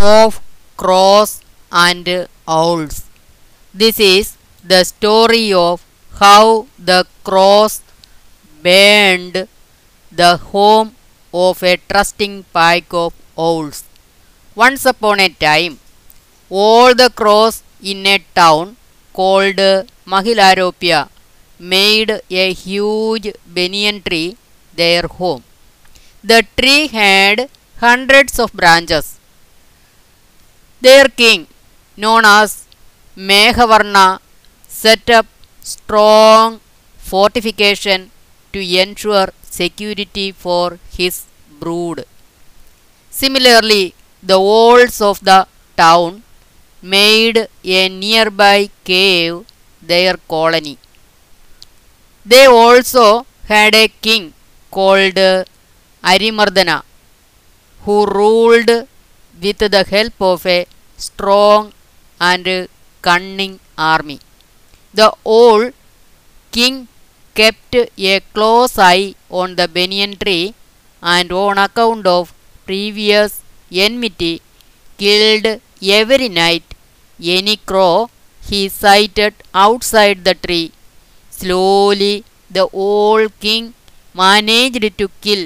of crows and owls. This is the story of how the crows burned the home of a trusting pack of owls. Once upon a time, all the crows in a town called Mahilaropya made a huge banyan tree their home. The tree had hundreds of branches. Their king, known as Meghavarna, set up strong fortification to ensure security for his brood. Similarly, the walls of the town made a nearby cave their colony. They also had a king called Arimardana who ruled with the help of a strong and cunning army. The old king kept a close eye on the banyan tree and on account of previous enmity killed every night any crow he sighted outside the tree. Slowly the old king managed to kill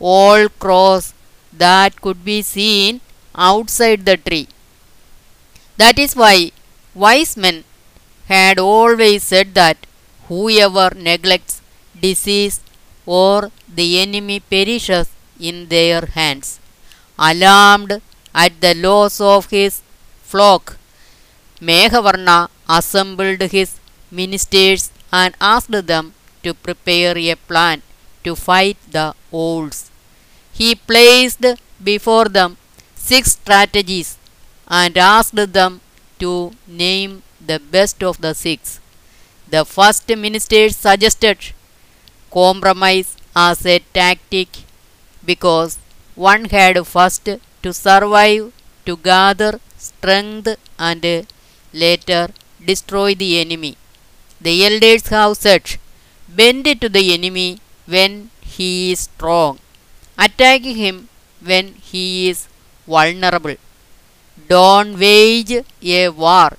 all crows that could be seen outside the tree. That is why wise men had always said that whoever neglects disease or the enemy perishes in their hands. Alarmed at the loss of his flock, Meghavarna assembled his ministers and asked them to prepare a plan to fight the owls. He placed before them six strategies and asked them to name the best of the six. The first minister suggested compromise as a tactic because one had first to survive to gather strength and later destroy the enemy. The elders have said, Bend to the enemy when he is strong, attack him when he is vulnerable. Don't wage a war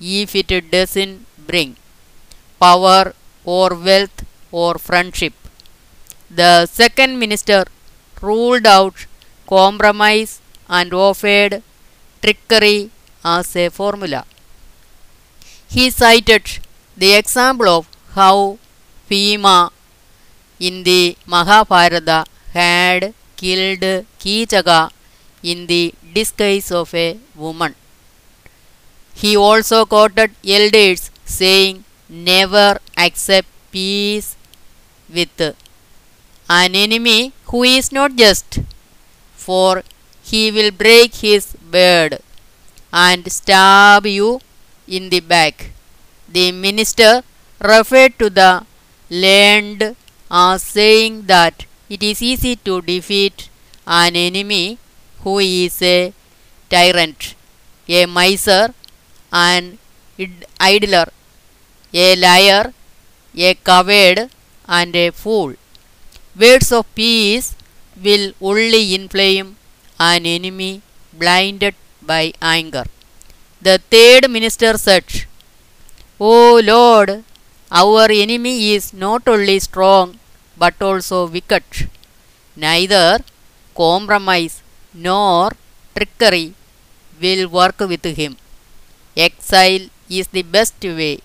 if it doesn't bring power or wealth or friendship. The second minister ruled out compromise and offered trickery as a formula. He cited the example of how Bhima in the Mahabharata had killed Kichaka in the disguise of a woman. He also quoted elders saying, Never accept peace with an enemy who is not just, for he will break his beard and stab you in the back. The minister referred to the land as saying that it is easy to defeat an enemy who is a tyrant, a miser, an idler, a liar, a coward, and a fool. Words of peace will only inflame an enemy blinded by anger. The third minister said, O Lord, our enemy is not only strong but also wicked. Neither compromise nor trickery will work with him. Exile is the best way.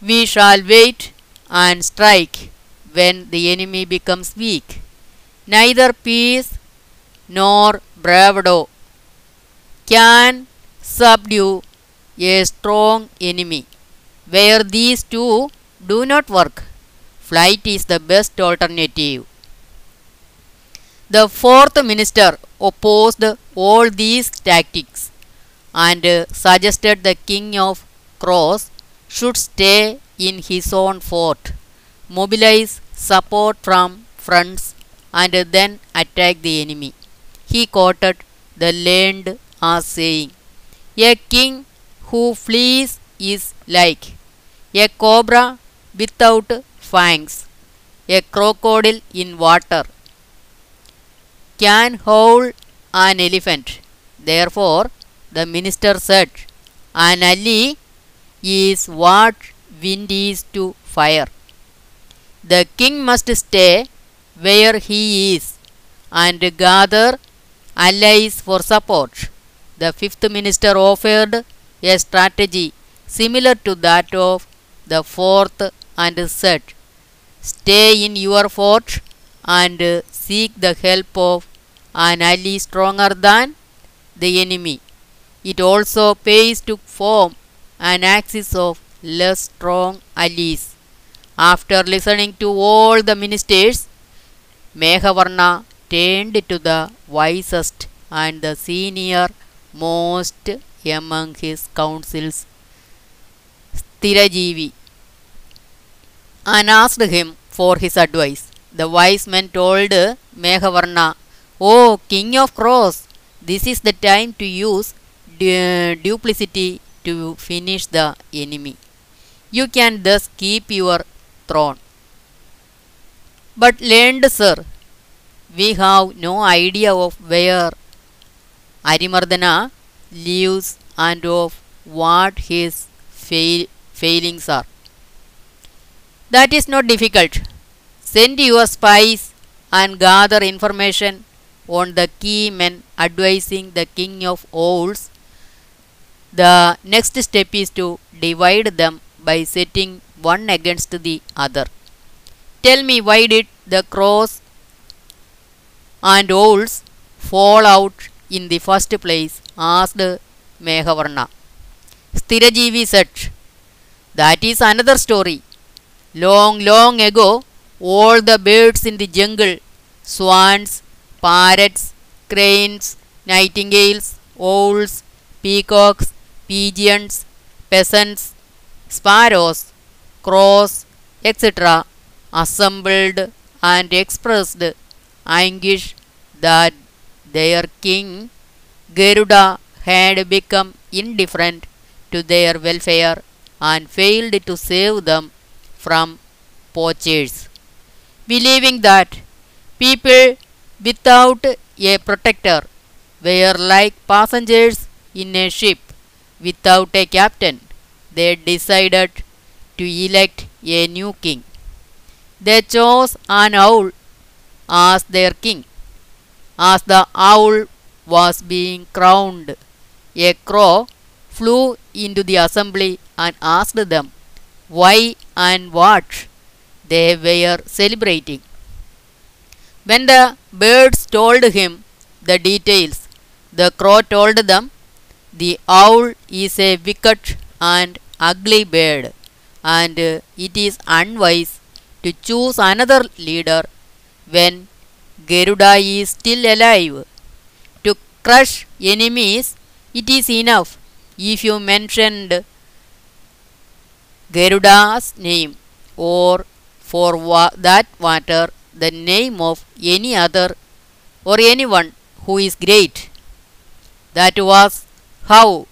We shall wait and strike when the enemy becomes weak. Neither peace nor bravado can subdue a strong enemy. Where these two do not work, flight is the best alternative. The fourth minister opposed all these tactics and suggested the king of crows should stay in his own fort, mobilize support from friends, and then attack the enemy. He quoted the land as saying, A king who flees is like a cobra without fangs, a crocodile in water, can hold an elephant, Therefore, the minister said, An ally is what wind is to fire. The king must stay where he is and gather allies for support. The fifth minister offered a strategy similar to that of the fourth and said, Stay in your fort and seek the help of an ally stronger than the enemy. It also pays to form an axis of less strong allies. After listening to all the ministers, Meghavarna turned to the wisest and the senior most among his councils, Stirajivi, and asked him for his advice. The wise man told Meghavarna, O king of crows, this is the time to use du- duplicity to finish the enemy. You can thus keep your throne. But learned sir, we have no idea of where Arimardana lives and of what his fail- failings are. That is not difficult. Send your spies and gather information on the key men advising the king of owls. The next step is to divide them by setting one against the other. Tell me why did the crows and owls fall out in the first place? asked Meghavarna. Stirajivi said, That is another story. Long, long ago, all the birds in the jungle swans, parrots, cranes, nightingales, owls, peacocks, pigeons, peasants, sparrows, crows, etc., assembled and expressed anguish that their king Garuda had become indifferent to their welfare and failed to save them from poachers. Believing that people without a protector were like passengers in a ship without a captain, they decided to elect a new king. They chose an owl as their king. As the owl was being crowned, a crow flew into the assembly and asked them why and what they were celebrating. When the birds told him the details, the crow told them, The owl is a wicked and ugly bird, and it is unwise to choose another leader when Garuda is still alive. To crush enemies, it is enough if you mentioned Garuda's name, or for that matter, the name of any other or anyone who is great. That was how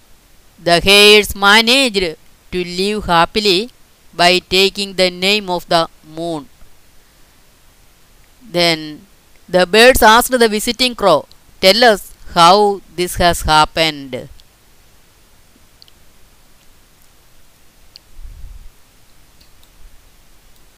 the hares managed to live happily by taking the name of the moon. Then the birds asked the visiting crow, Tell us how this has happened.